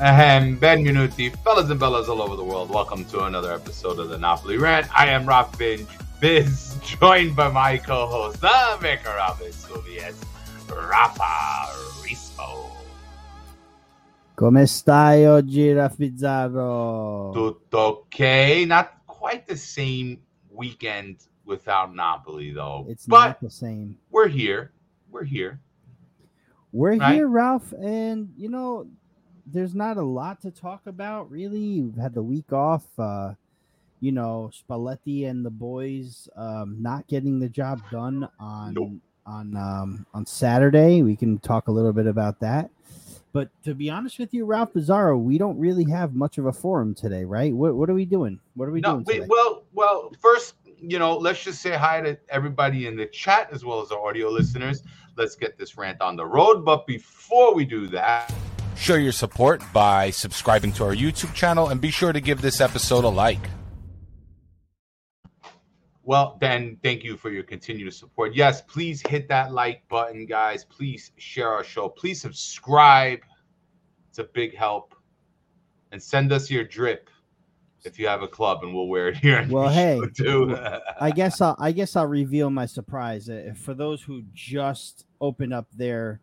Ahem, benvenuti, fellas and bellas all over the world. Welcome to another episode of the Napoli Rant. I am Rob Binge, Biz, joined by my co-host, the maker of it, Soviet, Rafa Rispo. Come stai oggi, Raffizzaro? Tutto okay. Not quite the same weekend without Napoli, though. It's but not the same. we're here. We're here. We're Right. here, Ralph, and you know, there's not a lot to talk about, really. We've had the week off. Uh, you know, Spalletti and the boys um, not getting the job done on Nope. on um, on Saturday. We can talk a little bit about that. But to be honest with you, Ralph Bizarro, we don't really have much of a forum today, right? What what are we doing? What are we no, doing today? well, well, first, you know, let's just say hi to everybody in the chat as well as our audio listeners. Let's get this rant on the road. But before we do that, Show your support by subscribing to our YouTube channel and be sure to give this episode a like. well, then thank you for your continued support. Yes, please hit that like button, guys. Please share our show. Please subscribe. It's a big help. And send us your drip if you have a club, and we'll wear it here. Well, hey, too. I guess I'll I guess I'll reveal my surprise. Uh, For those who just opened up their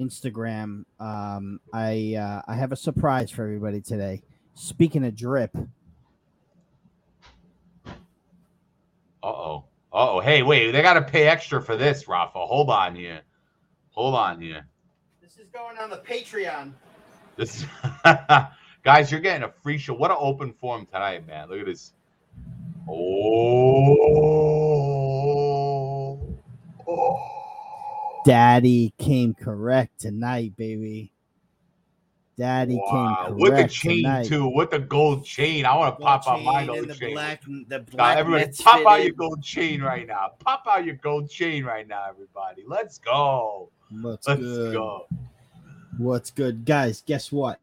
Instagram, um, I uh, I have a surprise for everybody today. Speaking of drip, Uh oh. Uh oh. Hey, wait. They got to pay extra for this, Rafa. Hold on here. Hold on here. this is going on the Patreon. This, guys, you're getting a free show. What an open forum tonight, man. Look at this. Oh. Oh. Daddy came correct tonight, baby. Daddy Wow. came With the chain tonight. too. With the gold chain. I want to pop out my gold the chain. black, the Now, black everybody, Mets pop out your gold chain right now. Pop out your gold chain right now, everybody. Let's go. What's Let's good? go. What's good, guys? Guess what?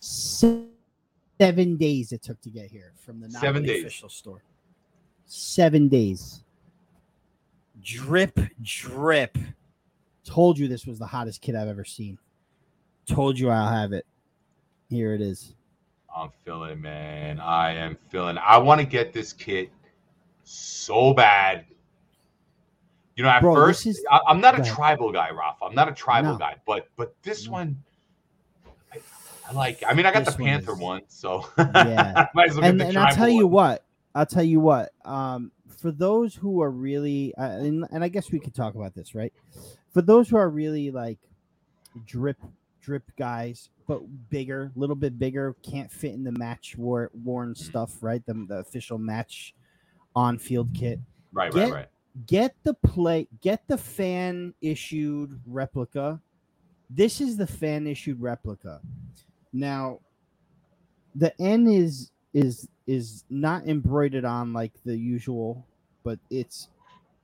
Seven days it took to get here from the Seven days. official store. Seven days. Drip, drip. Told you this was the hottest kit I've ever seen. Told you I'll have it. Here it is. I'm feeling, man. I am feeling. I want to get this kit so bad. You know, at Bro, first, is- I, I'm not a tribal guy, Rafa. I'm not a tribal No. guy, but but this No. one, I, I like. I mean, I got This the one Panther is- one, so Yeah. might as well and and I'll tell you what. I'll tell you what. Um, for those who are really, uh, and, and I guess we could talk about this, right? For those who are really like drip, drip guys, but bigger, a little bit bigger, can't fit in the match war, worn stuff, right? The, the official match on field kit. Right, get- right, right. Get the play, get the fan issued replica. This is the fan issued replica. Now, the N is is is not embroidered on like the usual, but it's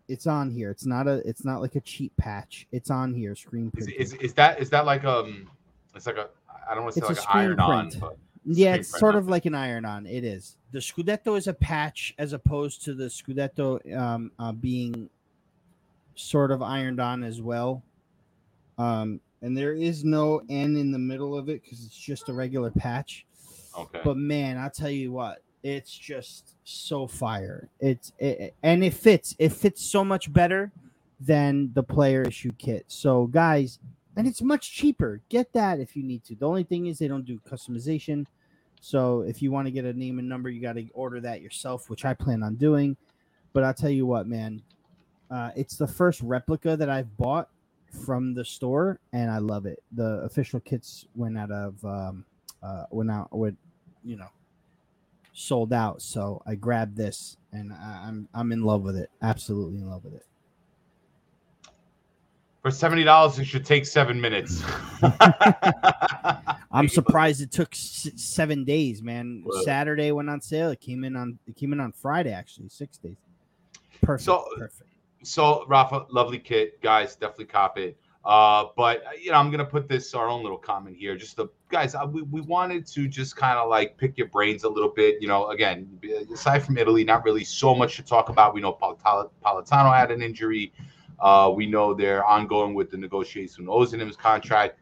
it's on here. It's not a it's not like a cheap patch. It's on here, screen Is, is, is that is that like um? It's like a. I don't want to say It's like an iron on, print. but yeah, it's sort on of like an iron on. It is. The Scudetto is a patch as opposed to the Scudetto um, uh, being sort of ironed on as well. Um, and there is no N in the middle of it because it's just a regular patch. okay. But man, I'll tell you what, it's just so fire. It's it, and it fits. It fits so much better than the player issue kit. So guys, and it's much cheaper. Get that if you need to. The only thing is they don't do customization. So if you want to get a name and number, you got to order that yourself, which I plan on doing. But I'll tell you what, man, uh, it's the first replica that I've bought from the store, and I love it. The official kits went out of um, uh, went out with you know sold out. So I grabbed this, and I, I'm I'm in love with it. Absolutely in love with it. For seventy dollars, it should take seven minutes. I'm surprised it took s- seven days, man. Well- Saturday went on sale. It came in on it came in on Friday, actually, six days. Perfect. So- perfect. so Rafa, lovely kit, guys. Definitely cop it. Uh, but uh, you know, I'm gonna put this our own little comment here. Just the guys, uh, we, we wanted to just kind of like pick your brains a little bit. You know, again, aside from Italy, not really so much to talk about. We know Politano had an injury. Uh, we know they're ongoing with the negotiation with Osimhen's contract.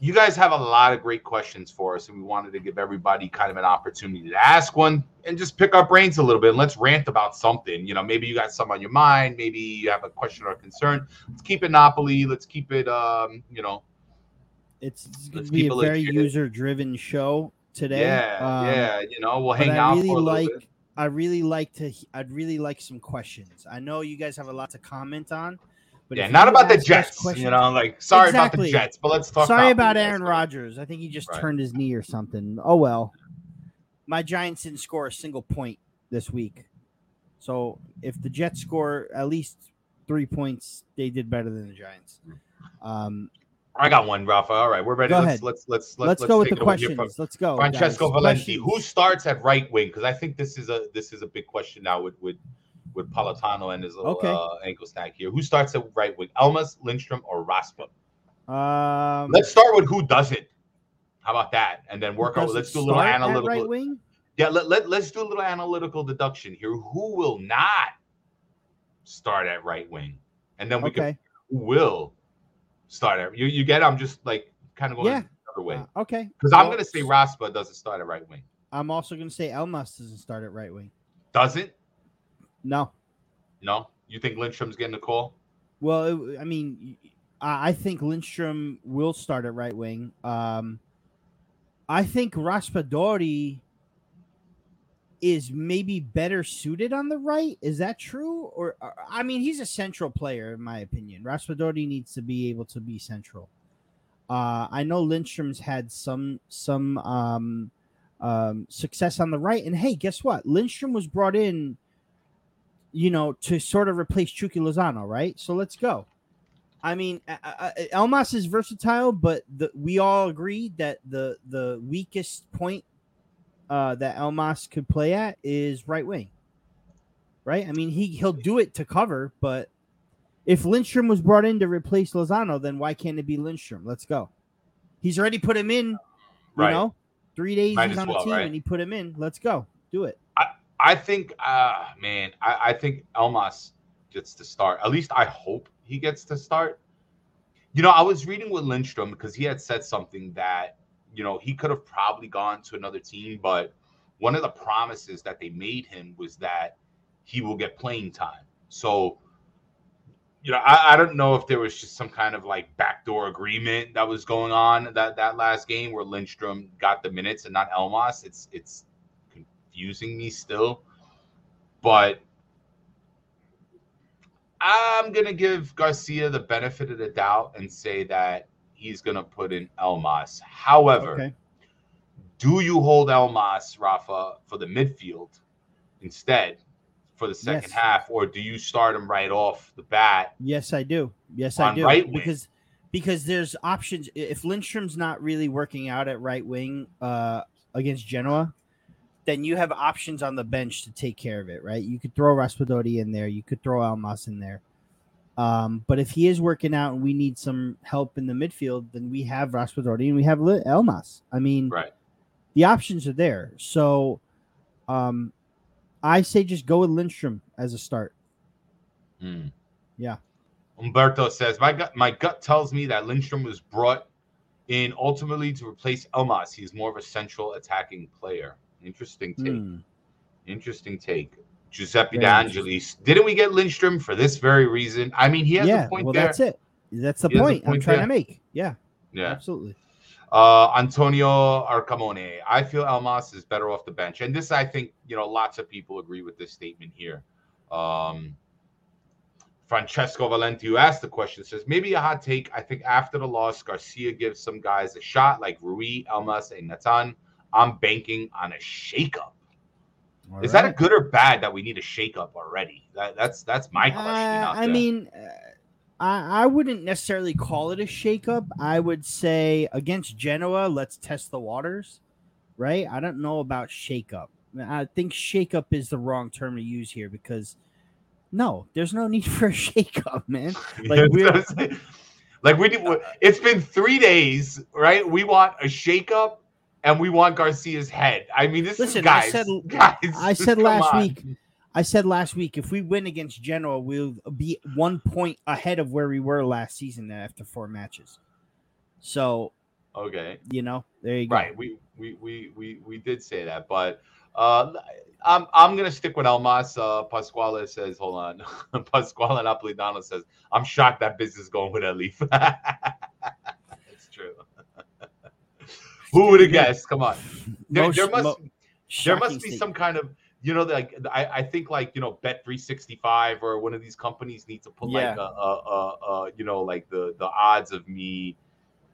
You guys have a lot of great questions for us, and we wanted to give everybody kind of an opportunity to ask one and just pick our brains a little bit. And let's rant about something. You know, maybe you got some on your mind, maybe you have a question or concern. Let's keep it Napoli. Let's keep it, um, you know, It's, it's going Let's to be a very user driven show today. yeah, Um, yeah. You know, we'll hang I out really for a little like. bit. I really like to. I'd really like some questions. I know you guys have a lot to comment on, but Yeah, not about the Jets. questions- You know, like sorry about the Jets, but let's talk. Sorry about. Aaron Rodgers. I think he just Right. turned his knee or something. Oh well. My Giants didn't score a single point this week. So if the Jets score at least three points, they did better than the Giants. Um, I got one, Rafa. All right, we're ready. Go let's, ahead. let's let's let's, let's go with the questions. from Let's go. Francesco guys. Valenti. Questions. Who starts at right wing? Because I think this is a this is a big question now with with with Politano and his little Okay. uh, ankle snack here. Who starts at right wing? Elmas, Lindstrom, or Raspa? Um, Let's start with who doesn't. How about that? And then work out. Let's do a little analytical. right wing. Yeah, let, let, let's do a little analytical deduction here. Who will not start at right wing? And then we can Okay. who will start at you. You get? I'm just like kind of going Yeah. the other way. Uh, okay. Because I'm gonna say Raspa doesn't start at right wing. I'm also going to say Elmas doesn't start at right wing. Doesn't? No. No? You think Lindstrom's getting the call? Well, it- I mean, I think Lindstrom will start at right wing. Um, I think Raspadori is maybe better suited on the right. Is that true? Or or- I mean, he's a central player in my opinion. Raspadori needs to be able to be central. Uh, I know Lindstrom's had some some um, um, success on the right, and hey, guess what? Lindstrom was brought in, you know, to sort of replace Chucky Lozano, right? So let's go. I mean, Elmas is versatile, but the, we all agree that the the weakest point uh, that Elmas could play at is right wing, right? I mean, he he'll do it to cover, but if Lindstrom was brought in to replace Lozano, then why can't it be Lindstrom? Let's go. He's already put him in, you Right. know, three days Might he's on the team, right? and he put him in. Let's go, do it. I think uh man, I, I think Elmas gets to start. At least I hope he gets to start. You know, I was reading with Lindstrom because he had said something that, you know, he could have probably gone to another team, but one of the promises that they made him was that he will get playing time. So, you know, I, I don't know if there was just some kind of like backdoor agreement that was going on that that last game where Lindstrom got the minutes and not Elmas. It's it's confusing me still, but I'm gonna give Garcia the benefit of the doubt and say that he's gonna put in Elmas. However, Okay. do you hold Elmas, Rafa, for the midfield instead for the second Yes. half, or do you start him right off the bat? Yes, I do. Yes, I do. right wing. because because there's options. If Lindstrom's not really working out at right wing uh, against Genoa, then you have options on the bench to take care of it. Right? You could throw Raspadori in there. You could throw Elmas in there. Um, but if he is working out and we need some help in the midfield, then we have Raspadori and we have Elmas. I mean, Right. the options are there. So, um, I say just go with Lindstrom as a start. Hmm. Yeah. Umberto says, My gut my gut tells me that Lindstrom was brought in ultimately to replace Elmas. He's more of a central attacking player. Interesting take. Hmm. Interesting take. Giuseppe Very D'Angelis. Didn't we get Lindstrom for this very reason? I mean, he has yeah, a point well, there. that's it. That's the a point, I'm trying there. to make. Yeah, Yeah. absolutely. Uh, Antonio Arcamone. I feel Elmas is better off the bench. And this, I think, you know, lots of people agree with this statement here. Um, Francesco Valenti, who asked the question, says maybe a hot take. I think after the loss, Garcia gives some guys a shot like Rui, Elmas, and Natan. I'm banking on a shakeup. All Is that a good or bad that we need a shakeup already? That, that's that's my question. Uh, I there. mean, uh, I, I wouldn't necessarily call it a shakeup. I would say against Genoa, let's test the waters, right? I don't know about shakeup. I think shakeup is the wrong term to use here because no, there's no need for a shakeup, man. Like we're like we did, it's been three days, right? We want a shakeup and we want Garcia's head. I mean, this Listen, is I said- guys, I said last on. week. I said last week if we win against Genoa, we'll be one point ahead of where we were last season after four matches. So Okay. You know, there you go. Right. We we we we we did say that, but uh, I'm I'm gonna stick with Elmas. Uh, Pasquale says, hold on. Pasquale Napolitano says, I'm shocked that business is going with Elif. Who would have guessed? Come on. There, Most- there must mo- there must be state- some kind of you know like I, I think like you know bet 365 or one of these companies need to put like Yeah. a, a, a, a you know like the the odds of me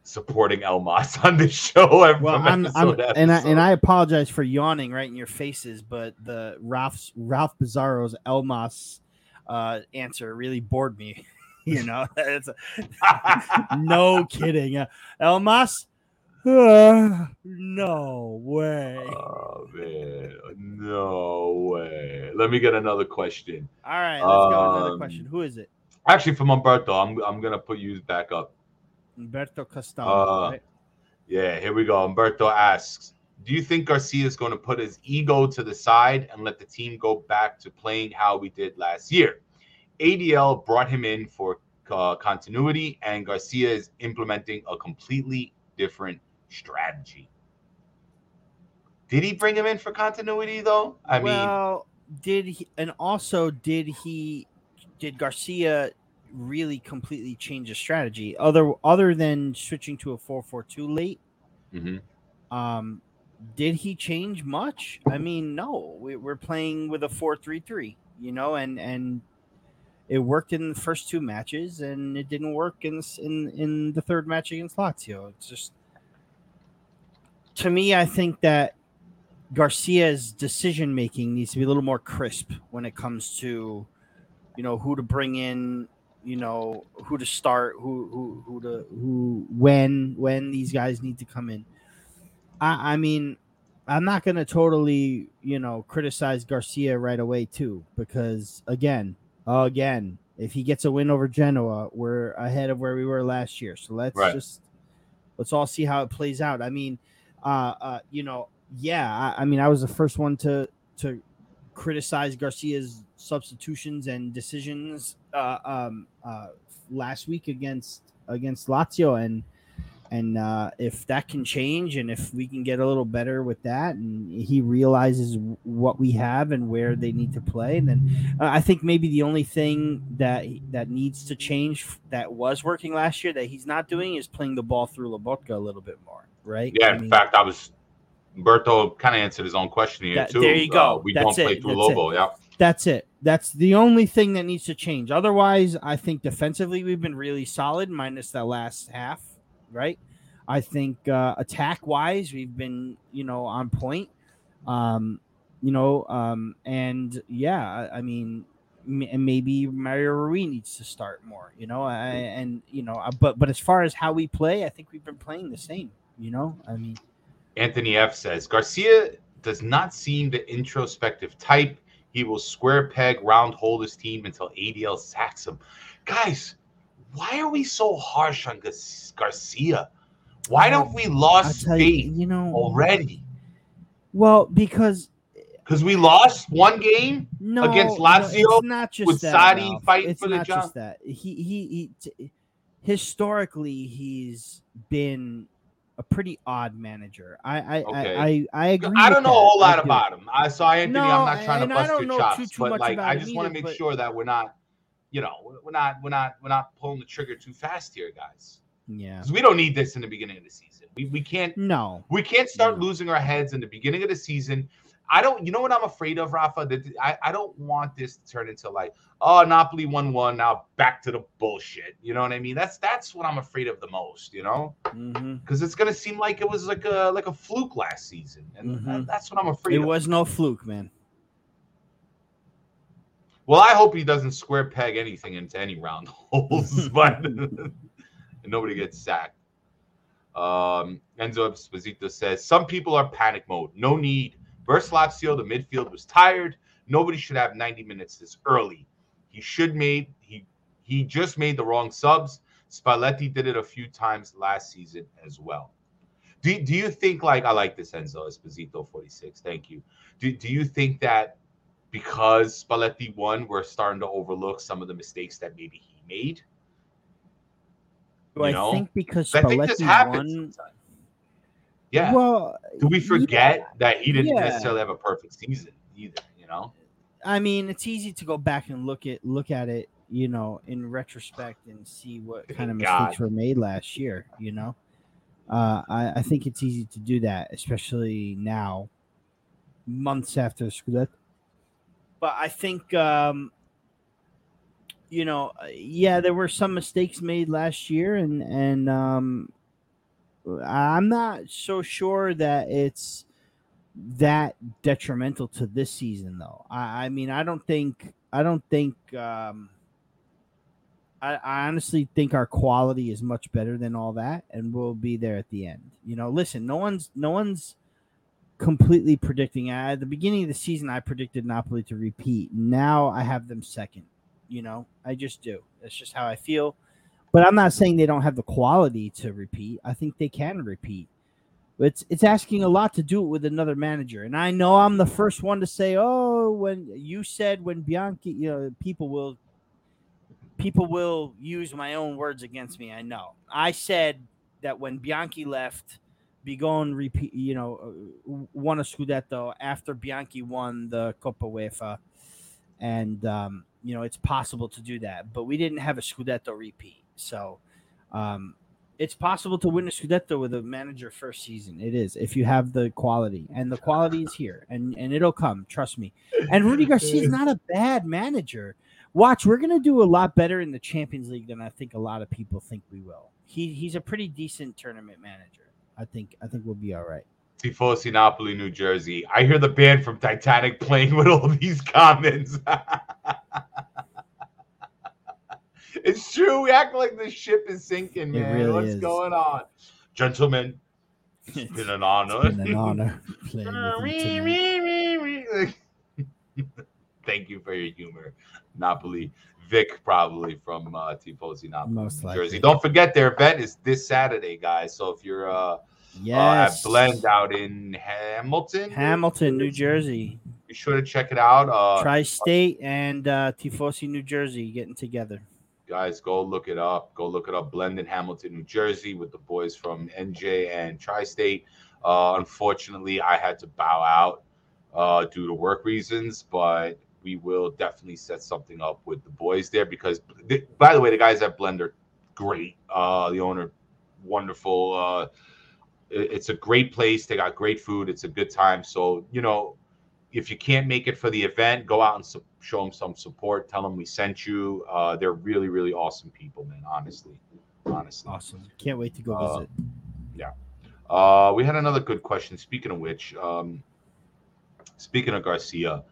supporting Elmas on this show every Well, I'm, I'm and I and I apologize for yawning right in your faces, but the Ralph's Ralph Bizarro's Elmas uh, answer really bored me. you know, it's a, no kidding. Uh, Elmas, Uh, no way. Oh man, no way. Let me get another question. All right, let's go. Another Um, question. Who is it? Actually, from Umberto, I'm I'm gonna put you back up. Umberto Castello. Uh, right? Yeah, here we go. Umberto asks, "Do you think Garcia is going to put his ego to the side and let the team go back to playing how we did last year? ADL brought him in for uh, continuity, and Garcia is implementing a completely different strategy. Did he bring him in for continuity though? I mean, did he? And also, did he? Did Garcia really completely change his strategy? Other other than switching to a four four two late, mhm. um, did he change much? I mean, no. We, we're playing with a four three three, you know, and and it worked in the first two matches, and it didn't work in in in the third match against Lazio. It's just to me, I think that Garcia's decision making needs to be a little more crisp when it comes to, you know, who to bring in, you know, who to start, who who who to who when when these guys need to come in. I I mean, I'm not gonna totally, you know, criticize Garcia right away too, because again, again, if he gets a win over Genoa, we're ahead of where we were last year. So let's Right. just let's all see how it plays out. I mean, uh, uh, you know, yeah, I, I mean, I was the first one to to criticize Garcia's substitutions and decisions uh, um, uh, last week against against Lazio, and and uh, if that can change, and if we can get a little better with that, and he realizes what we have and where they need to play, then uh, I think maybe the only thing that that needs to change that was working last year that he's not doing is playing the ball through Lobotka a little bit more, right? yeah. I In fact, I was Umberto kind of answered his own question here That- too. there you Uh, go. we That's don't play through That's it. Lobo. Yeah. That's it. That's the only thing that needs to change. Otherwise, I think defensively we've been really solid, minus that last half, right? I think uh, attack wise we've been, you know, on point. Um, you know, um, and yeah, I, I mean, and maybe Mario Rui needs to start more. You know, I, and you know, uh, but but as far as how we play, I think we've been playing the same. You know, I mean, Anthony F says Garcia does not seem the introspective type. He will square peg, round hold his team until ADL sacks him. Guys, why are we so harsh on Garcia? Why don't we lost tell you, you know, already? well because Because we lost one game. No, against no, Lazio it's not just with that, Sadi Ralph. fighting it's for the job? just that. He he, he historically he's been a pretty odd manager. I I Okay. I, I, I agree. I don't know that. a whole lot I do. Uh, about him. I saw Anthony. No, I'm not trying to bust your chops, too- too but like I just want to make but- sure that we're not, you know, we're not we're not we're not pulling the trigger too fast here, guys. Yeah. Because we don't need this in the beginning of the season. We we can't No. we can't start No. losing our heads in the beginning of the season. I don't. You know what I'm afraid of, Rafa? That I, I don't want this to turn into like, oh, Napoli one one. Now back to the bullshit. You know what I mean? That's that's what I'm afraid of the most. You know, because it's gonna seem like it was like a like a fluke last season, and Mhm. that- that's what I'm afraid of. It of. was no fluke, man. Well, I hope he doesn't square peg anything into any round holes, but nobody gets sacked. Um, Enzo Esposito says some people are panic mode. No need. Versus Lazio, the midfield was tired. Nobody should have 90 minutes this early. He should made he he just made the wrong subs. Spalletti did it a few times last season as well. Do, do you think like I like this Enzo Esposito 46? Thank you. Do, do you think that because Spalletti won, we're starting to overlook some of the mistakes that maybe he made. Do You I know? think because I think this Spalletti won, sometimes. Yeah. Well, Do we forget yeah. that he didn't Yeah. necessarily have a perfect season either? You know. I mean, it's easy to go back and look at look at it, you know, in retrospect and see what kind of Thank God. mistakes were made last year. You know, uh, I, I think it's easy to do that, especially now, months after Scudetto. But I think, um, you know, uh, yeah, there were some mistakes made last year, and and um, I'm not so sure that it's that detrimental to this season though. I, I mean I don't think I don't think um I, I honestly think our quality is much better than all that and we'll be there at the end. You know, listen, no one's no one's completely predicting at the beginning of the season I predicted Napoli to repeat. Now I have them second. You know, I just do. That's just how I feel. But I'm not saying they don't have the quality to repeat. I think they can repeat. It's it's asking a lot to do it with another manager. And I know I'm the first one to say, "Oh, when you said when Bianchi, you know, people will people will use my own words against me." I know. I said that when Bianchi left, Bigon repeat, you know, uh, won a Scudetto after Bianchi won the Coppa UEFA, and um, you know it's possible to do that. But we didn't have a Scudetto repeat, so um, it's possible to win a Scudetto with a manager first season. It is if you have the quality, and the quality is here, and and it'll come. Trust me. And Rudi Garcia is not a bad manager. Watch, we're gonna do a lot better in the Champions League than I think a lot of people think we will. He he's a pretty decent tournament manager. I think I think we'll be all right. Tifosi New Jersey. I hear the band from Titanic playing with all these comments. it's true. We act like the ship is sinking, man. really What's is. going on? Gentlemen, it's It's been an honor. been an honor playing with you. Thank you for your humor, Napoli. Vic, probably from uh, Tifosi Napoli, Most New likely. Jersey. Don't forget their event is this Saturday, guys. So if you're uh, uh, at Yes, Blend out in Hamilton, Hamilton, New Jersey, be sure to check it out. Uh, Tri-State, and uh, Tifosi, New Jersey, getting together. Guys, go look it up. Go look it up. Blend in Hamilton, New Jersey, with the boys from NJ and Tri-State. Uh, unfortunately, I had to bow out uh, due to work reasons, but we will definitely set something up with the boys there because, by the way, the guys at Blender, great. Uh, the owner, wonderful. Uh, it- it's a great place. They got great food. It's a good time. So you know, if you can't make it for the event, go out and su- show them some support. Tell them we sent you. Uh, they're really, really awesome people, man. Honestly, honestly. Awesome! Can't wait to go Uh, visit. Yeah. Uh, we had another good question. Speaking of which, um, speaking of Garcia,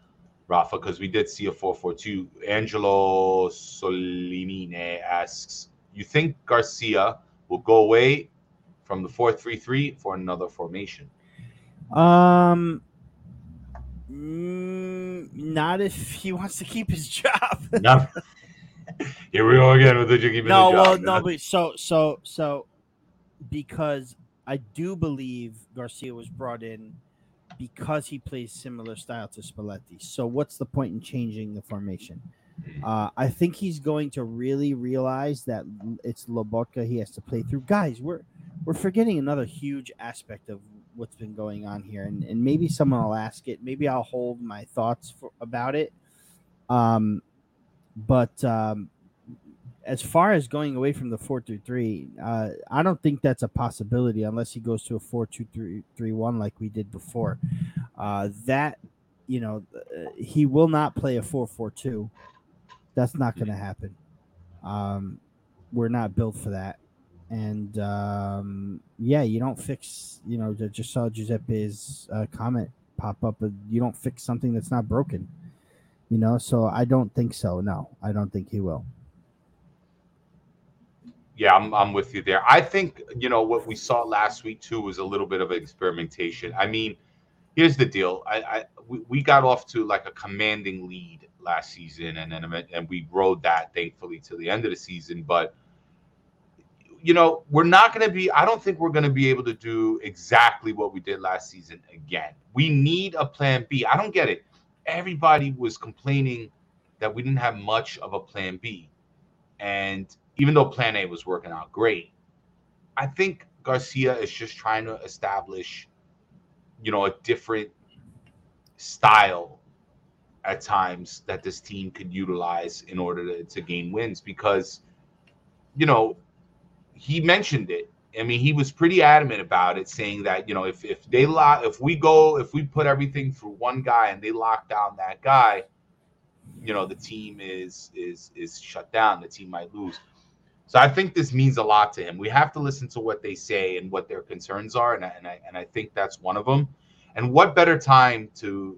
Rafa, because we did see a 442. Angelo Solimine asks, You think Garcia will go away from the 433 for another formation? Um, mm, not if he wants to keep his job. No. Here we go again with the keeping no, well, job, no, but so so so because I do believe Garcia was brought in because he plays similar style to Spalletti. So what's the point in changing the formation? Uh, I think he's going to really realize that it's Lobotka he has to play through. Guys, we're we're forgetting another huge aspect of what's been going on here, and, and maybe someone will ask it. Maybe I'll hold my thoughts for, about it. Um, but um, as far as going away from the four through three, uh, I don't think that's a possibility unless he goes to a four two three three one like we did before. Uh, that you know, uh, he will not play a four four two. That's not going to happen. Um, we're not built for that. And um, yeah, you don't fix. You know, I just saw Giuseppe's uh, comment pop up. But you don't fix something that's not broken. You know, so I don't think so. No, I don't think he will. Yeah, I'm, I'm with you there. I think, you know, what we saw last week too was a little bit of experimentation. I mean, here's the deal. I, I we, we got off to like a commanding lead last season and then and we rode that thankfully to the end of the season, but you know, we're not going to be I don't think we're going to be able to do exactly what we did last season again. We need a plan B. I don't get it. Everybody was complaining that we didn't have much of a plan B. And even though plan A was working out great, I think Garcia is just trying to establish, you know, a different style at times that this team could utilize in order to, to gain wins because, you know, he mentioned it. I mean, he was pretty adamant about it, saying that you know if if they lock, if we go, if we put everything through one guy and they lock down that guy, you know, the team is is is shut down. The team might lose. So I think this means a lot to him. We have to listen to what they say and what their concerns are, and I, and I and I think that's one of them. And what better time to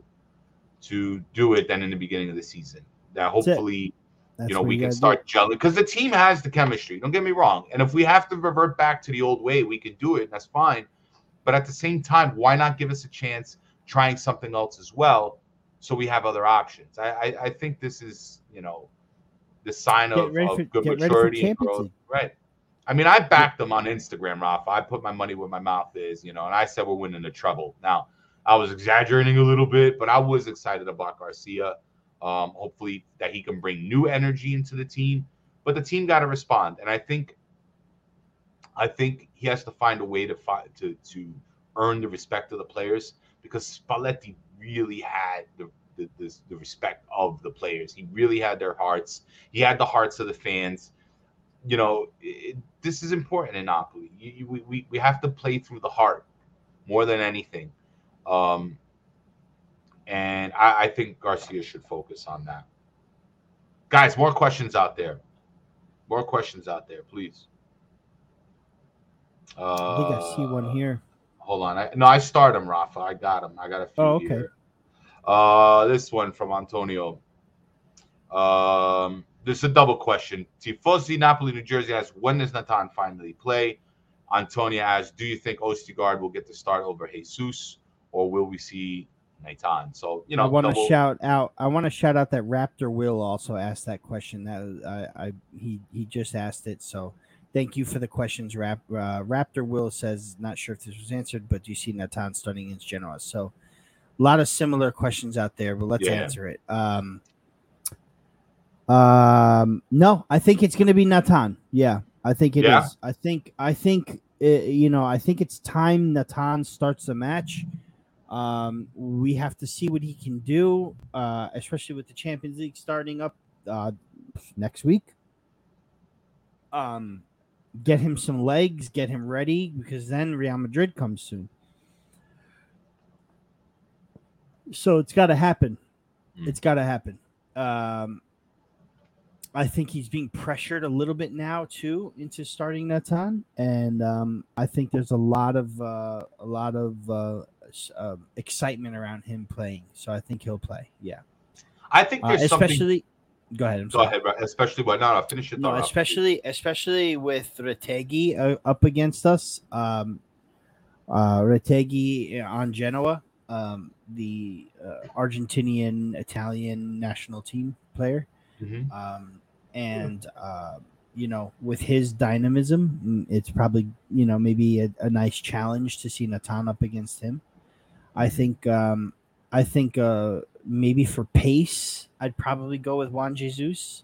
to do it than in the beginning of the season? That hopefully That's you know we can start gelling because the team has the chemistry. Don't get me wrong. And if we have to revert back to the old way, we can do it. And that's fine. But at the same time, why not give us a chance trying something else as well, so we have other options? I I, I think this is you know the sign of, of good get ready for maturity and growth. Right. I mean, I backed them on Instagram, Rafa. I put my money where my mouth is, you know, and I said we're winning the trouble. Now, I was exaggerating a little bit, but I was excited about Garcia. Um, hopefully that he can bring new energy into the team. But the team got to respond, and I think, I think he has to find a way to find to to earn the respect of the players because Spalletti really had the the, the, the respect of the players. He really had their hearts. He had the hearts of the fans. You know, it, this is important in Napoli. You, you, we, we have to play through the heart more than anything. Um, and I, I think Garcia should focus on that. Guys, more questions out there. More questions out there, please. Uh, I think I see one here. Hold on. I, no, I start them, Rafa. I got them. I got a few Oh, okay. here. Uh, this one from Antonio. Um, this is a double question. Tifosi Napoli, New Jersey asks, when does Natan finally play? Antonia asks, do you think Ostigard will get the start over Jesus, or will we see Natan? So you know, I want to double- shout out. I want to shout out that Raptor Will also asked that question. That I, I he he just asked it. So thank you for the questions. Rap, uh, Raptor Will says not sure if this was answered, but do you see Natan starting against Genoa? So a lot of similar questions out there, but let's Yeah. answer it. Um, um, no, I think it's going to be Natan. Yeah, I think it is. Yeah? I think I think uh, you know I think it's time Natan starts the match. Um, we have to see what he can do, uh, especially with the Champions League starting up uh, next week. Um, get him some legs, get him ready because then Real Madrid comes soon. So it's got to happen. Mm. It's got to happen. Um, I think he's being pressured a little bit now too into starting Natan, and um, I think there's a lot of uh, a lot of uh, uh, excitement around him playing. So I think he'll play. Yeah, I think uh, there's something. especially. Go ahead. I'm Go sorry. ahead, bro. especially what? No, no, finish it. No, especially especially with Retegui uh, up against us. Um, uh, Retegui on Genoa, um, the uh, Argentinian Italian national team player, Mhm. um, and uh, you know, with his dynamism, mm, it's probably you know maybe a, a nice challenge to see Natan up against him. I think um, I think uh, maybe for pace, I'd probably go with Juan Jesus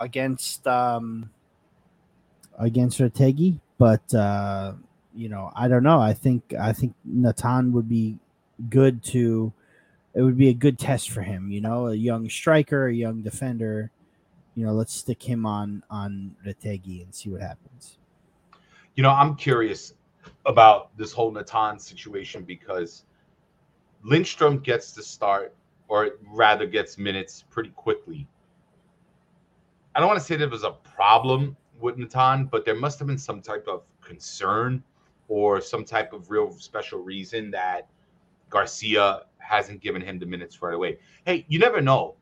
against um against Retegui, but uh you know, I don't know. I think I think Natan would be good to it would be a good test for him, you know, a young striker, a young defender. You know, let's stick him on on Retegui and see what happens. You know, I'm curious about this whole Natan situation because Lindstrom gets to start, or rather gets minutes pretty quickly. I don't want to say there was a problem with Natan, but there must have been some type of concern or some type of real special reason that Garcia hasn't given him the minutes right away. Hey, you never know.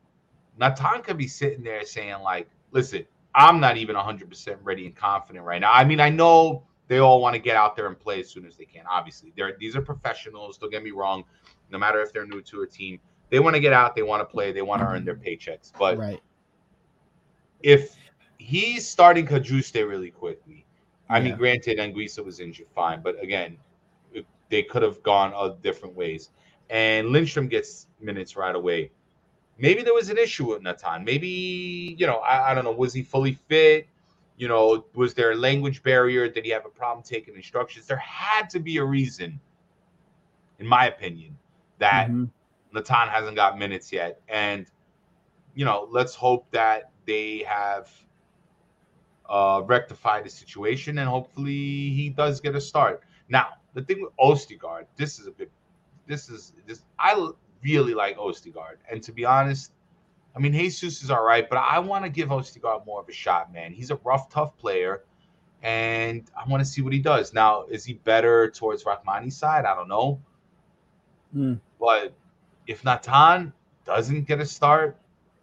Natan could be sitting there saying, like, listen, I'm not even 100% ready and confident right now. I mean, I know they all want to get out there and play as soon as they can. Obviously, they're these are professionals. Don't get me wrong. No matter if they're new to a team, they want to get out. They want to play. They want to earn their paychecks. But right. if he's starting Cajuste really quickly, I mean, granted, Anguissa was injured, fine, but again, they could have gone uh, different ways. And Lindstrom gets minutes right away. Maybe there was an issue with Natan. Maybe you know, I, I don't know. Was he fully fit? You know, was there a language barrier? Did he have a problem taking instructions? There had to be a reason, in my opinion, that. Natan hasn't got minutes yet. And, you know, let's hope that they have uh, rectified the situation and hopefully he does get a start. Now, the thing with Ostigard, this is a bit, this is, this, I really like Ostigard. And to be honest, I mean, Jesus is all right, but I want to give Ostigard more of a shot, man. He's a rough, tough player. And I want to see what he does. Now, is he better towards Rahmani's side? I don't know. Hmm. But if Natan doesn't get a start,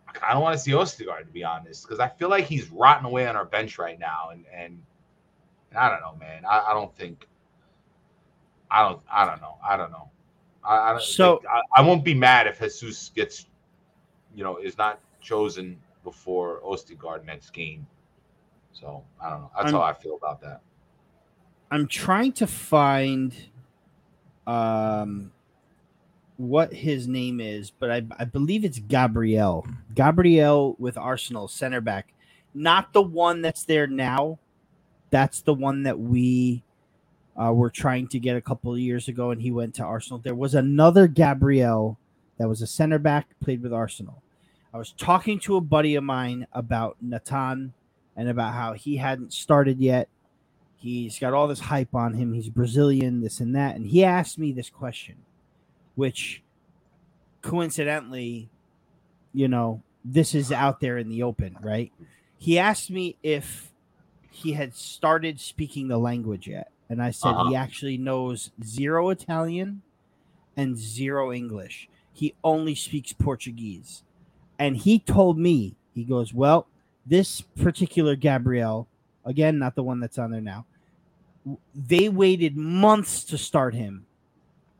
I kind of want to see Ostigard to be honest, because I feel like he's rotting away on our bench right now, and and, and I don't know, man. I, I don't think. I don't. I don't know. I don't know. I, I don't. So- I, I won't be mad if Jesus gets, you know, is not chosen before Ostigard next game. So I don't know. That's I'm- how I feel about that. I'm trying to find um what his name is, but I, I believe it's Gabriel. Gabriel with Arsenal center back. Not the one that's there now. That's the one that we uh, were trying to get a couple of years ago, and he went to Arsenal. There was another Gabriel that was a center back, played with Arsenal. I was talking to a buddy of mine about Natan and about how he hadn't started yet. He's got all this hype on him. He's Brazilian, this and that. And he asked me this question, which coincidentally, you know, this is out there in the open, right? He asked me if he had started speaking the language yet. And I said uh-huh. he actually knows zero Italian and zero English. He only speaks Portuguese. And he told me, he goes, Well, this particular Gabriel, again, not the one that's on there now, they waited months to start him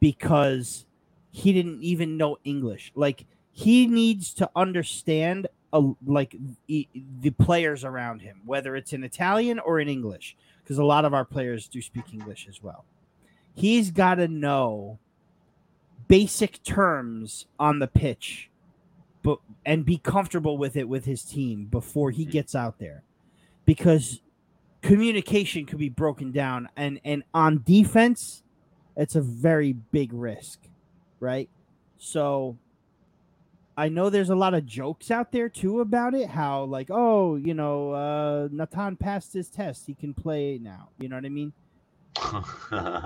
because he didn't even know English. Like he needs to understand a, like e- the players around him, whether it's in Italian or in English, because a lot of our players do speak English as well. He's got to know basic terms on the pitch, but and be comfortable with it with his team before he gets out there, because communication could be broken down and and on defense it's a very big risk right? So i know there's a lot of jokes out there too about it how like oh you know uh natan passed his test. He can play now. You know what i mean?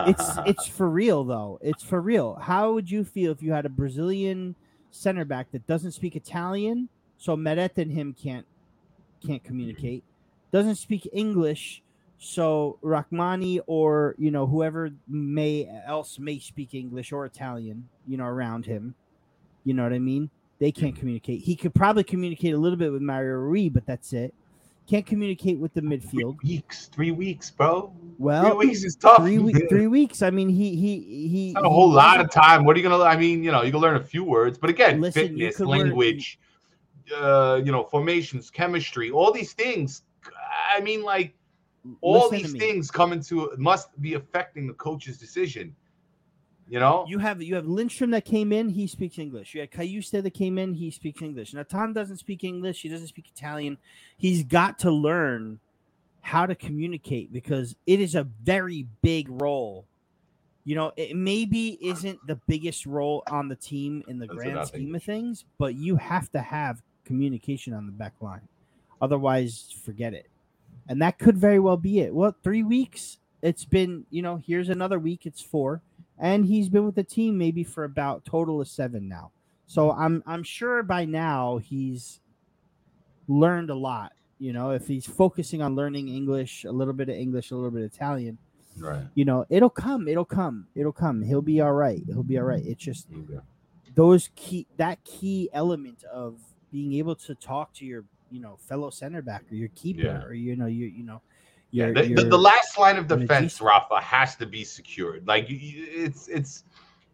It's it's for real though. It's for real. How would you feel if you had a brazilian center back that doesn't speak italian so meret and him can't can't communicate doesn't speak english so Rahmani or you know whoever may else may speak English or Italian, you know, around him, you know what I mean? They can't communicate. He could probably communicate a little bit with Mario Rui, but that's it. Can't communicate with the midfield. Three weeks, three weeks, bro. Well, three weeks is tough. three weeks. Three weeks. I mean, he he he. Not a he whole lot of time. What are you gonna? I mean, you know, you can learn a few words, but again, Listen, fitness, could learn- language, uh, you know, formations, chemistry, all these things. I mean, like all Listen these things come into must be affecting the coach's decision. You know, You have you have Lindstrom that came in. He speaks English. You had Cajuste that came in. He speaks English. Natan doesn't speak English. He doesn't speak Italian. He's got to learn how to communicate because it is a very big role. You know, it maybe isn't the biggest role on the team in the That's grand scheme of things, but you have to have communication on the back line. Otherwise, forget it. And that could very well be it. Well, three weeks. It's been, you know, here's another week. It's four and he's been with the team maybe for about total of seven now. So I'm I'm sure by now he's learned a lot. You know, if he's focusing on learning English, a little bit of English, a little bit of Italian, right? you know, it'll come, it'll come, it'll come. He'll be all right. He'll be all right. It's just Okay. those key that key element of being able to talk to your you know fellow center back or your keeper Yeah. or you know you you know Yeah, the, the, last line of defense, Rafa, has to be secured. Like it's it's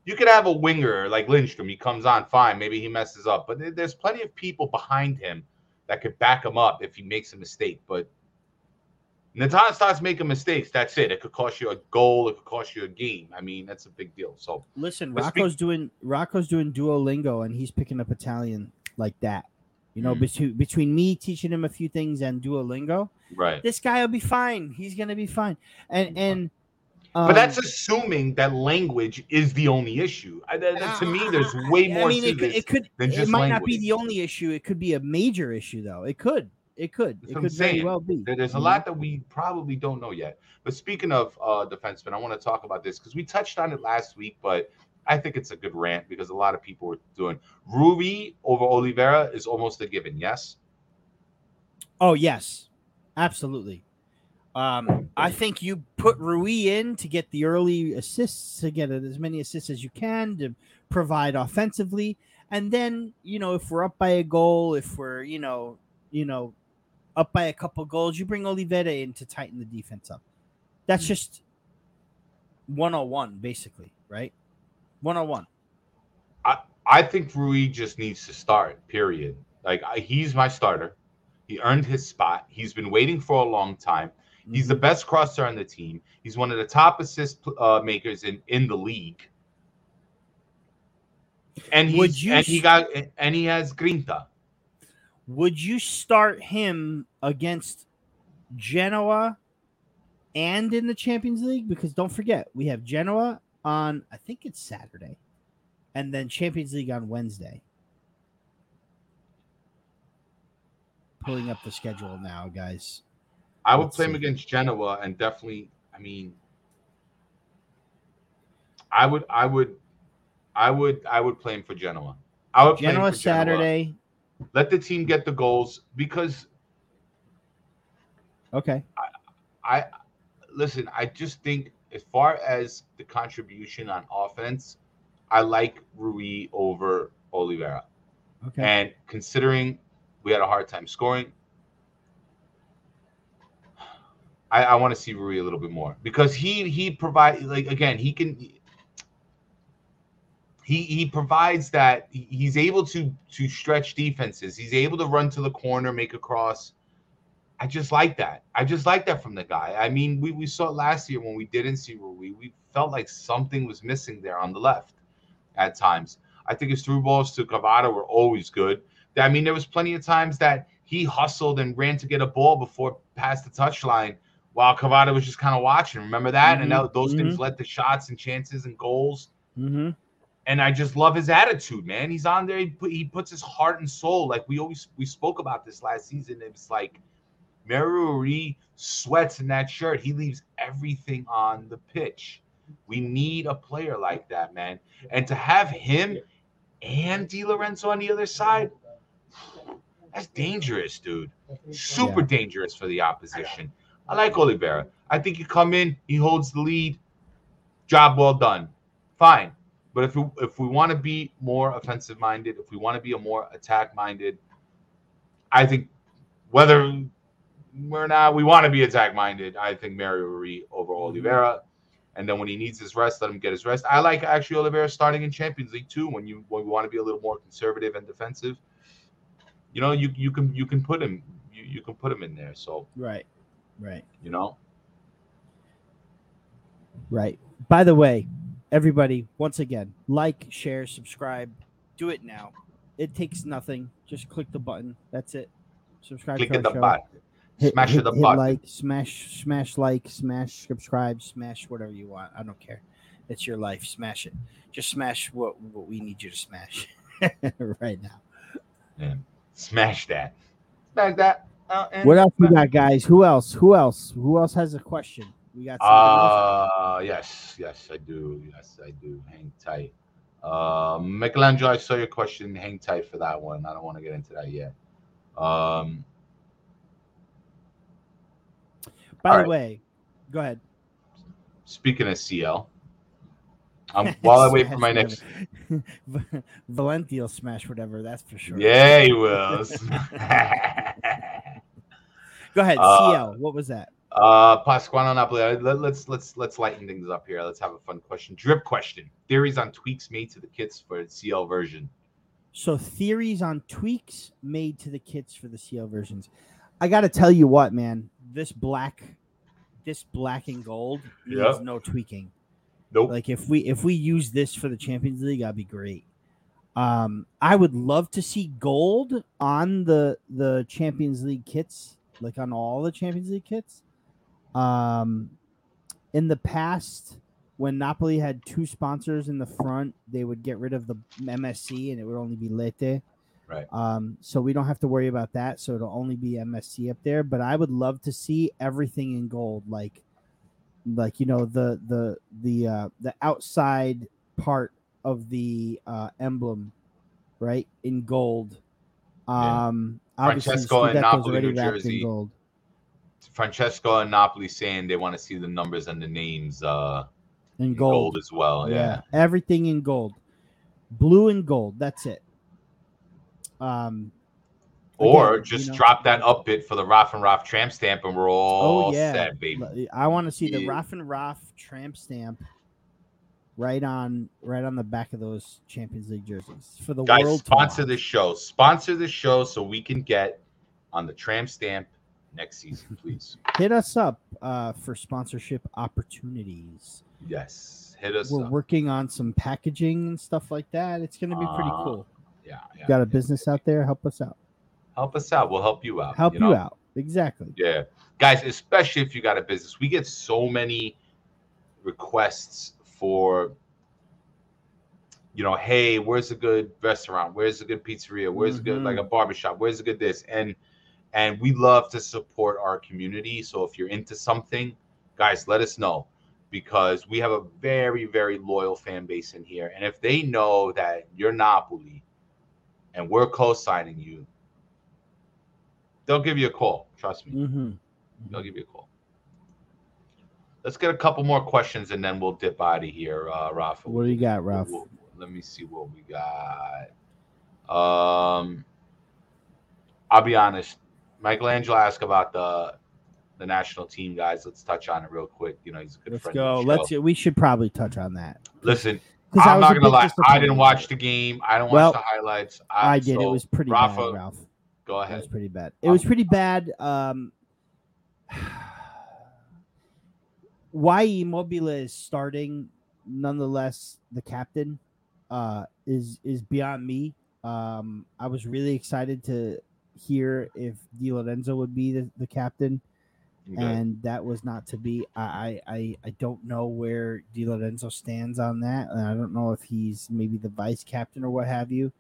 you could have a winger like Lindstrom. He comes on fine, maybe he messes up, but there's plenty of people behind him that could back him up if he makes a mistake. But Natan starts making mistakes. That's it. It could cost you a goal. It could cost you a game. I mean, that's a big deal. So Listen, Let's speak- Rocco's doing Rocco's doing Duolingo and he's picking up Italian like that. You know, Mm. between between me teaching him a few things and Duolingo, Right. this guy will be fine. He's gonna be fine. And and But um, that's assuming that language is the only issue. I, that- that- to me, there's way more. I mean, to it could, it could it might not be the only issue. It could be a major issue, though. It could. It could. That's it could very well be. There's a you know? lot that we probably don't know yet. But speaking of uh, defensemen, I want to talk about this because we touched on it last week, but I think it's a good rant because a lot of people were doing Rui over Oliveira is almost a given. Yes. Oh yes, absolutely. Um, I think you put Rui in to get the early assists, to get as many assists as you can to provide offensively, and then you know if we're up by a goal, if we're you know you know up by a couple goals, you bring Oliveira in to tighten the defense up. That's just one on one, basically, right? One on one. I think Rui just needs to start. Period. Like I, he's my starter. He earned his spot. He's been waiting for a long time. He's the best crosser on the team. He's one of the top assist uh, makers in in the league. And and he got and he has Grinta. Would you start him against Genoa and in the Champions League? Because don't forget, we have Genoa on, I think it's Saturday, and then Champions League on Wednesday. Pulling up the schedule now, guys. I would Let's play him against Genoa and definitely. I mean, I would, I would, I would, I would play him for Genoa. I would play him Genoa for Genoa. Saturday. Let the team get the goals because Okay. I listen. I just think as far as the contribution on offense, I like Rui over Oliveira. Okay. And considering we had a hard time scoring, I, I want to see Rui a little bit more because he he provide like again he can he he provides that he's able to to stretch defenses. He's able to run to the corner, make a cross. I just like that. I just like that from the guy. I mean, we, we saw it last year when we didn't see Rui. We felt like something was missing there on the left at times. I think his through balls to Kvara were always good. I mean, there was plenty of times that he hustled and ran to get a ball before past the touchline while Kvara was just kind of watching. Remember that? And Mhm, that, those things led to shots and chances and goals. Mm-hmm. And I just love his attitude, man. He's on there. He, put, he puts his heart and soul. Like we always we spoke about this last season. It's like Mario Rui sweats in that shirt. He leaves everything on the pitch. We need a player like that, man. And to have him and Di Lorenzo on the other side, that's dangerous, dude. Super Yeah. dangerous for the opposition. I like Oliveira. I think you come in, he holds the lead. Job well done. Fine. But if we, if we want to be more offensive minded, if we want to be a more attack minded, I think whether we're not, we want to be attack minded. I think Mario Rui over mm-hmm. Oliveira. And then when he needs his rest, let him get his rest. I like actually Oliveira starting in Champions League too. When you when we want to be a little more conservative and defensive, you know, you you can you can put him you, you can put him in there. So Right. Right. you know, Right. By the way, everybody, once again, like, share, subscribe. Do it now. It takes nothing. Just click the button. That's it. Subscribe click to at the show. button, Hit- smash hit, the hit button. like, smash, smash like, smash subscribe, smash whatever you want. I don't care. It's your life. Smash it. Just smash what what we need you to smash right now. smash that, smash that. Uh, What else we got, guys? Who else? Who else? Who else has a question? We got something else? Uh, yes, yes, I do. Yes, I do. Hang tight. Uh, Michelangelo, I saw your question. Hang tight for that one. I don't want to get into that yet. Um, By the right. way, go ahead. speaking of CL, um, while I wait for my next, whatever. Valenti will smash whatever. That's for sure. yeah, he will. Go ahead. Uh, CL. What was that? Uh, Pasquale Napoli. Let, let's let's let's lighten things up here. Let's have a fun question. Drip question. Theories on tweaks made to the kits for the CL version. So theories on tweaks made to the kits for the CL versions. I got to tell you what, man. This black, this black and gold needs Yeah. no tweaking. Nope. Like if we if we use this for the Champions League, I'd be great. Um, I would love to see gold on the the Champions League kits, like on all the Champions League kits. Um, in the past, when Napoli had two sponsors in the front, they would get rid of the MSC and it would only be Lete. Right. Um, so we don't have to worry about that. So it'll only be MSC up there. But I would love to see everything in gold, like, like you know the the the uh, the outside part of the uh, emblem, right, in gold. Yeah. Obviously Francesco and Napoli, New Jersey. Francesco and Napoli saying they want to see the numbers and the names uh, In gold. gold. as well. Yeah. everything in gold, blue and gold. That's it. Um, Or again, just you know- drop that up bit for the Raf and Raf tramp stamp and we're all Oh yeah, set, baby. I want to see the Yeah. Raff and Raff tramp stamp right on right on the back of those Champions League jerseys for the Guys, world. sponsor this show. Sponsor the show so we can get on the tram stamp next season, please. Hit us up uh, for sponsorship opportunities. yes. Hit us We're up. working on some packaging and stuff like that. It's going to be pretty Uh, cool. Yeah, yeah. Got a business out there? Help us out. Help us out. We'll help you out. Help you, know? out. Exactly. Yeah. Guys, especially if you got a business, we get so many requests for, you know, hey, where's a good restaurant? Where's a good pizzeria? Where's a good like a barbershop? Where's a good this? And and we love to support our community. So if you're into something, guys, let us know because we have a very, very loyal fan base in here. And if they know that you're Napoli and we're co-signing you, they'll give you a call. Trust me. Mm-hmm. They'll give you a call. Let's get a couple more questions and then we'll dip out of here, uh, Rafa. What do you got, Ralph? We'll- let me see what we got. Um, I'll be honest. Michelangelo asked about the the national team guys. Let's touch on it real quick. You know, he's a good Let's friend. go. Of the Let's. We should probably touch on that. listen. I I'm not gonna lie. I didn't watch the game. I don't Well, watch the highlights. I did. it was pretty Rafa, bad, Ralph. Go ahead. It was pretty bad. It was pretty bad. Um, why Immobile is starting, nonetheless, the captain, uh, is is beyond me. Um, I was really excited to hear if Di Lorenzo would be the, the captain, Okay. and that was not to be. I, I I I don't know where Di Lorenzo stands on that, and I don't know if he's maybe the vice captain or what have you.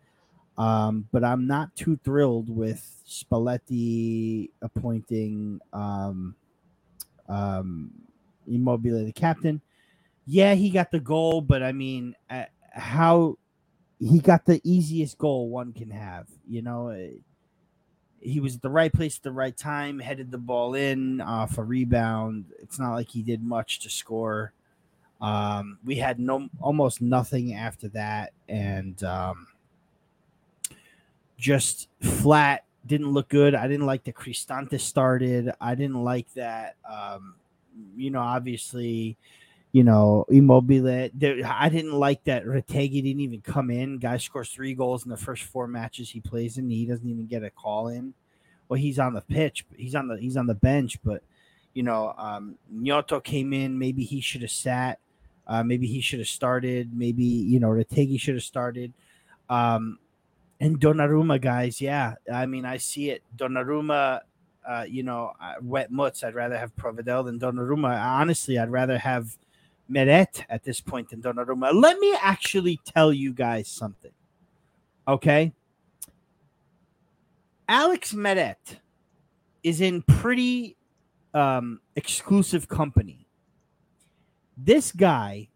Um, but I'm not too thrilled with Spalletti appointing um, um, Immobile the captain. Yeah, he got the goal, but I mean, uh, how he got the easiest goal one can have. You know, uh, he was at the right place at the right time, headed the ball in off a rebound. It's not like he did much to score. Um, we had no almost nothing after that, and um, just flat. Didn't look good. I didn't like that Cristante started. I didn't like that. Um, you know, obviously, you know, Immobile. I didn't like that Retegui didn't even come in. Guy scores three goals in the first four matches he plays in. He doesn't even get a call in. Well, he's on the pitch. He's on the he's on the bench. But you know, um, Nyoto came in. Maybe he should have sat. Uh, maybe he should have started. Maybe you know Retegui should have started. Um, and Donnarumma, guys, yeah, I mean, I see it. Donnarumma, uh, you know, uh, wet mutts. I'd rather have Provedel than Donnarumma. Honestly, I'd rather have Meret at this point than Donnarumma. Let me actually tell you guys something. Okay. Alex Meret is in pretty um, exclusive company. This guy.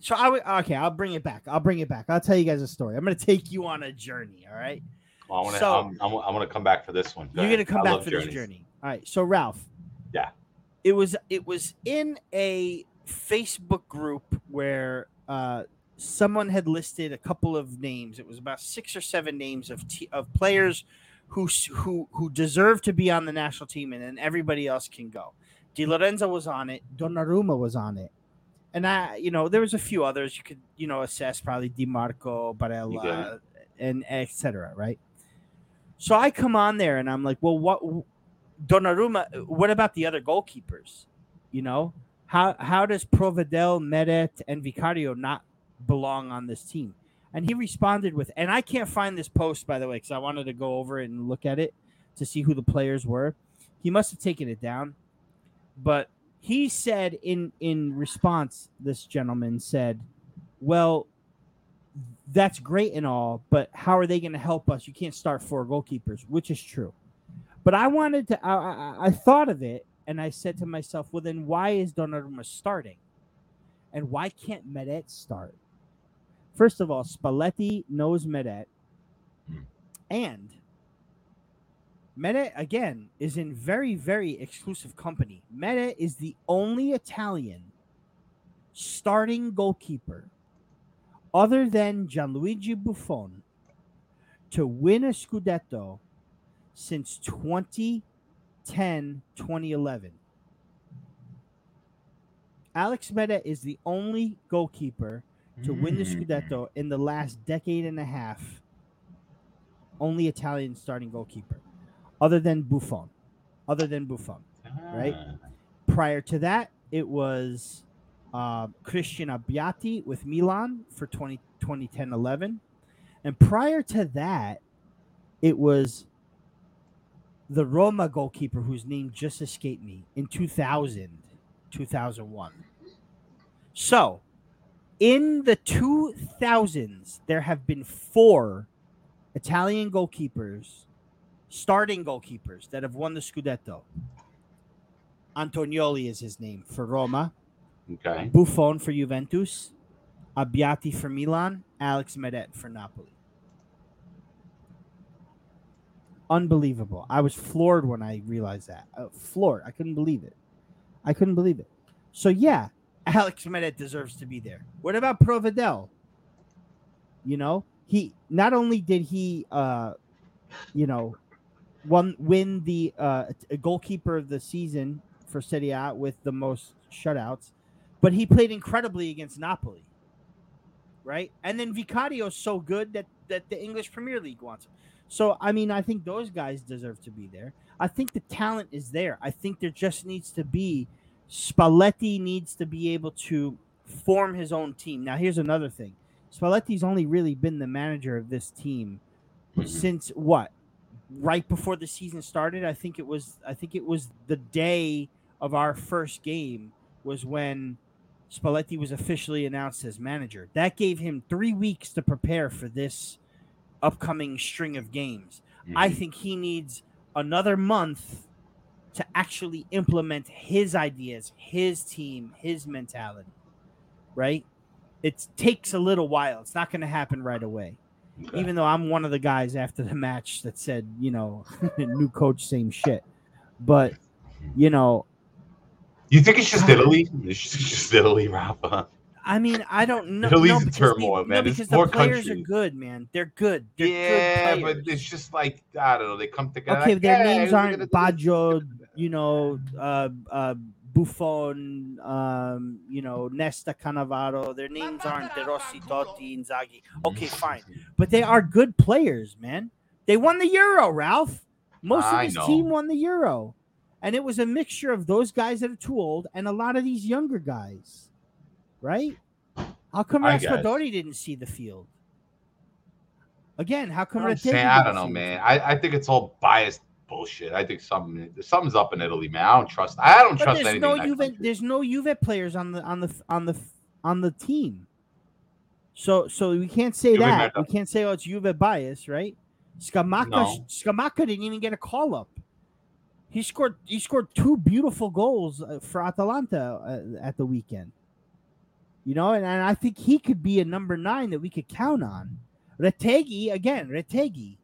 So I would okay. I'll bring it back. I'll bring it back. I'll tell you guys a story. I'm going to take you on a journey. All right. I want to. so- I'm, I'm, I'm going to come back for this one. Go You're ahead. gonna come I back for journeys. this journey. All right. So Ralph. Yeah. It was it was in a Facebook group where uh someone had listed a couple of names. It was about six or seven names of t- of players who who who deserve to be on the national team, and then everybody else can go. Di Lorenzo was on it. Donnarumma was on it. And I, you know, there was a few others you could, you know, assess probably Di Marco, Barella, and etc. Right. So I come on there and I'm like, well, what Donnarumma? What about the other goalkeepers? You know, how how does Provedel, Meret, and Vicario not belong on this team? And he responded with, and I can't find this post by the way because I wanted to go over and look at it to see who the players were. He must have taken it down, but he said in in response, this gentleman said, "Well, that's great and all, but how are they going to help us? You can't start four goalkeepers, which is true. But I wanted to, I, I, I thought of it and I said to myself, well, then why is Donnarumma starting? And why can't Meret start? First of all, Spalletti knows Meret. Hmm. And Meret, again, is in very, very exclusive company. Meret is the only Italian starting goalkeeper other than Gianluigi Buffon to win a Scudetto since 2010 2011. Alex Meret is the only goalkeeper to win the Scudetto mm. in the last decade and a half. Only Italian starting goalkeeper, other than Buffon. Other than Buffon. Right? Ah. Prior to that, it was uh, Christian Abbiati with Milan for 20, 2010 11. And prior to that, it was the Roma goalkeeper whose name just escaped me in 2000, 2001. So, in the 2000s, there have been four Italian goalkeepers, starting goalkeepers, that have won the Scudetto. Antonioli is his name for Roma. Okay. Buffon for Juventus, Abbiati for Milan, Alex Meret for Napoli. Unbelievable. I was floored when I realized that. Uh, floored. I couldn't believe it. I couldn't believe it. So, yeah, Alex Meret deserves to be there. What about Provedel? You know, he not only did he, uh, you know, won win the uh, goalkeeper of the season for Serie A with the most shutouts, but he played incredibly against Napoli, right? And then Vicario's so good that that the English Premier League wants him. So I mean, I think those guys deserve to be there. I think the talent is there. I think there just needs to be Spalletti needs to be able to form his own team. Now, here's another thing: Spalletti's only really been the manager of this team Mhm. since what? Right before the season started. I think it was. I think it was the day of our first game was when Spalletti was officially announced as manager. That gave him three weeks to prepare for this upcoming string of games. I Mhm. think he needs another month to actually implement his ideas, his team, his mentality. Right? It takes a little while. It's not going to happen right away. Okay. Even though I'm one of the guys after the match that said, you know, new coach, same shit. But, you know, You think it's just Italy? It's just, Italy, Rafa. I mean, I don't know. Italy's no, in turmoil, the, man. No, because four the players countries. are good, man. They're good. They're yeah, good but it's just like I don't know. They come together. okay, like, their "Hey, names aren't gonna do this." Baggio, you know, uh, uh, Buffon, um, you know, Nesta Cannavaro. Their names aren't De Rossi, Totti, Inzaghi. Okay, fine, but they are good players, man. They won the Euro, Ralph. Most of I know. team won the Euro, and it was a mixture of those guys that are too old and a lot of these younger guys, right? How come. Raspadori didn't see the field? Again, how come I'm saying, I don't know, man. I, I think it's all biased bullshit. I think something something's up in Italy, man. I don't trust. I don't But trust there's anything. no Juve. country. There's no Juve players on the on the on the on the team. So so we can't say Juve that. We can't say oh it's Juve bias, right? Scamacca No. Scamacca didn't even get a call up. He scored he scored two beautiful goals uh, for Atalanta uh, at the weekend. You know, and, and I think he could be a number nine that we could count on. Retegui again, Retegui.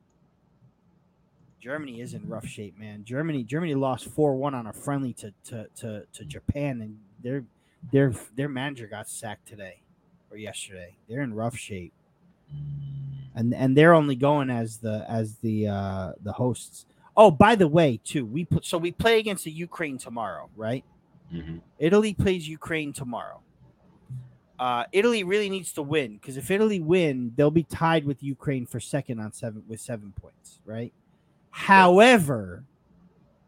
Germany is in rough shape, man. Germany Germany lost four one on a friendly to, to to to Japan, and their their their manager got sacked today or yesterday. They're in rough shape, and and they're only going as the as the uh the hosts. Oh, by the way, too, we put so we play against the Ukraine tomorrow, right? Mhm. Italy plays Ukraine tomorrow. Uh, Italy really needs to win because if Italy win, they'll be tied with Ukraine for second on seven with seven points, right? However,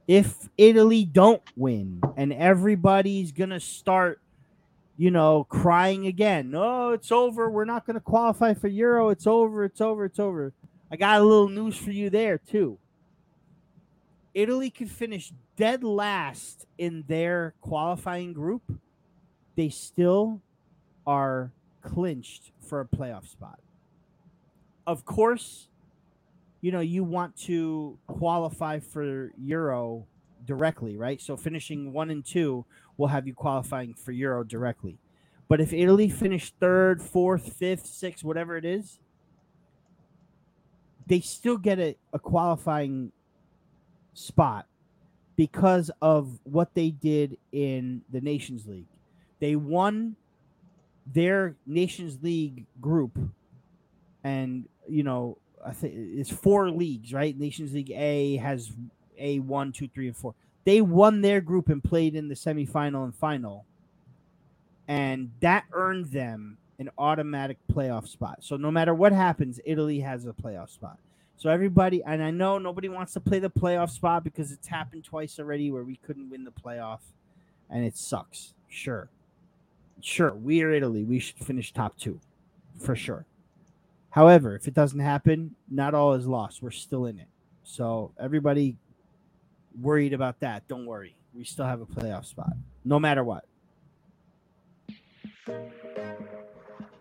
if Italy don't win and everybody's gonna start, you know, crying again. No, it's over. We're not going to qualify for Euro. It's over. It's over. It's over. I got a little news for you there, too. Italy could finish dead last in their qualifying group. They still are clinched for a playoff spot. Of course, you know, you want to qualify for Euro directly, right? So finishing one and two will have you qualifying for Euro directly. But if Italy finished third, fourth, fifth, sixth, whatever it is, they still get a, a qualifying spot because of what they did in the Nations League. They won their Nations League group, and you know, I think it's four leagues, right? Nations League A has A one, two, three, and four. They won their group and played in the semifinal and final, and that earned them an automatic playoff spot. So no matter what happens, Italy has a playoff spot. So everybody, and I know nobody wants to play the playoff spot because it's happened twice already where we couldn't win the playoff, and it sucks. Sure, sure, we are Italy. We should finish top two, for sure. However, if it doesn't happen, not all is lost. We're still in it. So everybody worried about that. Don't worry. We still have a playoff spot, no matter what.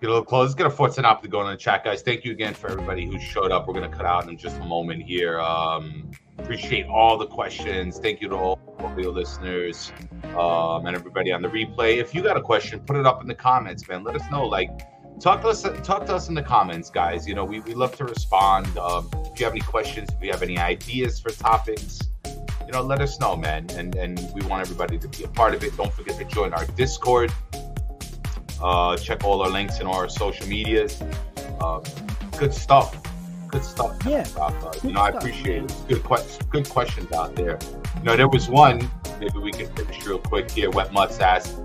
Get a little close. Let's get a Fortunato going in the chat, guys. Thank you again for everybody who showed up. We're gonna cut out in just a moment here. Um, appreciate all the questions. Thank you to all, the listeners um, and everybody on the replay. If you got a question, put it up in the comments, man. Let us know. Like, talk to us. Talk to us in the comments, guys. You know, we, we love to respond. Um, if you have any questions, if you have any ideas for topics, you know, let us know, man. And and we want everybody to be a part of it. Don't forget to join our Discord. Uh, check all our links in our social medias. Uh, good stuff. Good stuff. Yeah. Uh, you know, I appreciate it. Good, que- good questions out there. You know, there was one. Maybe we can finish real quick here. Wet Mutts asked,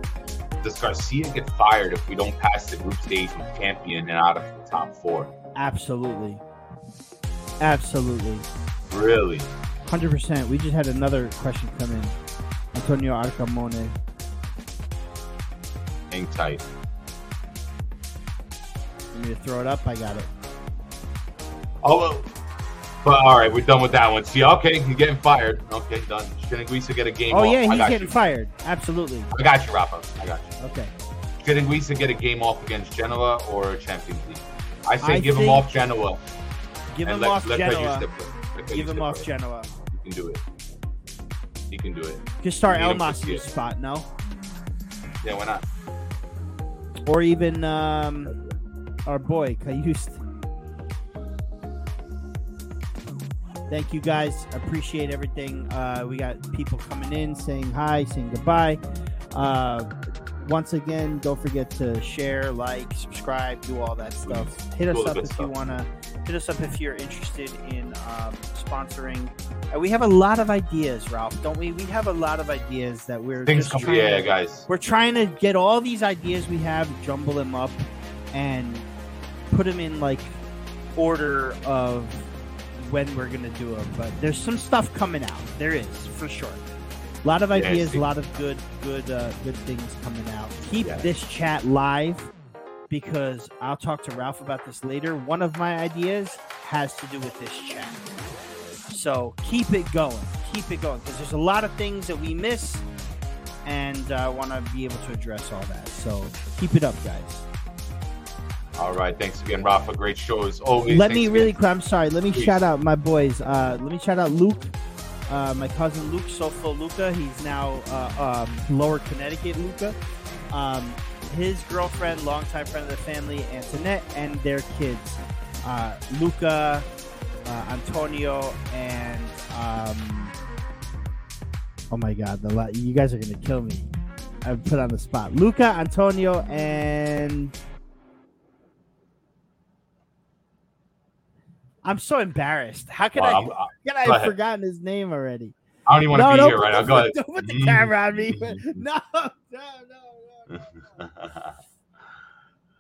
"Does Garcia get fired if we don't pass the group stage with champion and out of the top four? Absolutely. Absolutely. Really? 100%. We just had another question come in. Antonio Arcamone. Hang tight. You need to throw it up? I got it. Oh, well, but all right, we're done with that one. See, okay, you're getting fired. Okay, done. Shiniguisa get a game Oh, off. yeah, he's getting you. fired. Absolutely. I got you, Rafa. I got you. Okay. Shiniguisa get a game off against Genoa or Champions League? I say I give him off Genoa. Give him let, off let Genoa. Let Give him off play. Genoa. He can do it. You can do it. Just start Need him to Elmas see in it. the spot, no? Yeah, why not? Or even um, our boy, Cajuste. Thank you guys. Appreciate everything. Uh, we got people coming in saying hi, saying goodbye. Uh, once again, don't forget to share, like, subscribe, do all that stuff. Hit us all up good if you wanna. Hit us up if you're interested in um, sponsoring. Uh, we have a lot of ideas, Ralph, don't we? We have a lot of ideas that we're Things just come. Yeah, to- guys. we're trying to get all these ideas we have, jumble them up, and put them in like order of when we're gonna do them. But there's some stuff coming out. There is for sure. A lot of ideas, a lot of good, good, uh, good things coming out. Keep Yeah. this chat live because I'll talk to Ralph about this later. One of my ideas has to do with this chat. So keep it going. Keep it going because there's a lot of things that we miss and I want to be able to address all that. So keep it up, guys. All right. Thanks again, Rafa. Great show as always. Let Thanks me really quick. I'm sorry. Let me Please. shout out my boys. Uh, let me shout out Luke, uh, my cousin Luke Sofo Luca. He's now uh, um, Lower Connecticut Luca. Um, his girlfriend, longtime friend of the family, Antoinette, and their kids, uh, Luca, uh, Antonio, and um, oh my God, the la- you guys are gonna kill me. I put on the spot. Luca, Antonio, and I'm so embarrassed. How can Well, I? I'm- Can I have forgotten his name already? I don't even want to be here right now. Go ahead. Don't put the camera on me. No, no, no, no.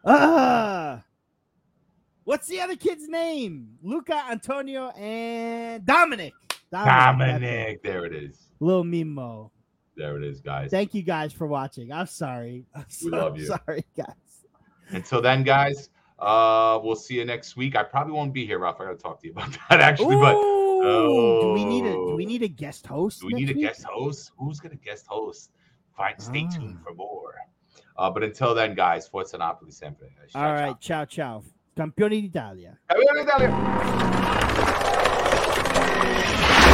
Ah, what's the other kid's name? Luca, Antonio, and Dominic. Dominic. Dominic. There it is. Little Mimo. There it is, guys. Thank you guys for watching. I'm sorry. I'm We love you. sorry, guys. Until then, guys, uh, we'll see you next week. I probably won't be here, Ralph. I got to talk to you about that actually. But Ooh, do we need a do we Oh. need a guest host? do we need a week? guest host? Who's gonna guest host? Fine. Stay tuned Ah. for more. Uh, but until then, guys, Forza Napoli sempre. Ciao, All ciao. ciao ciao. Campioni d'Italia. Ciao, Italia.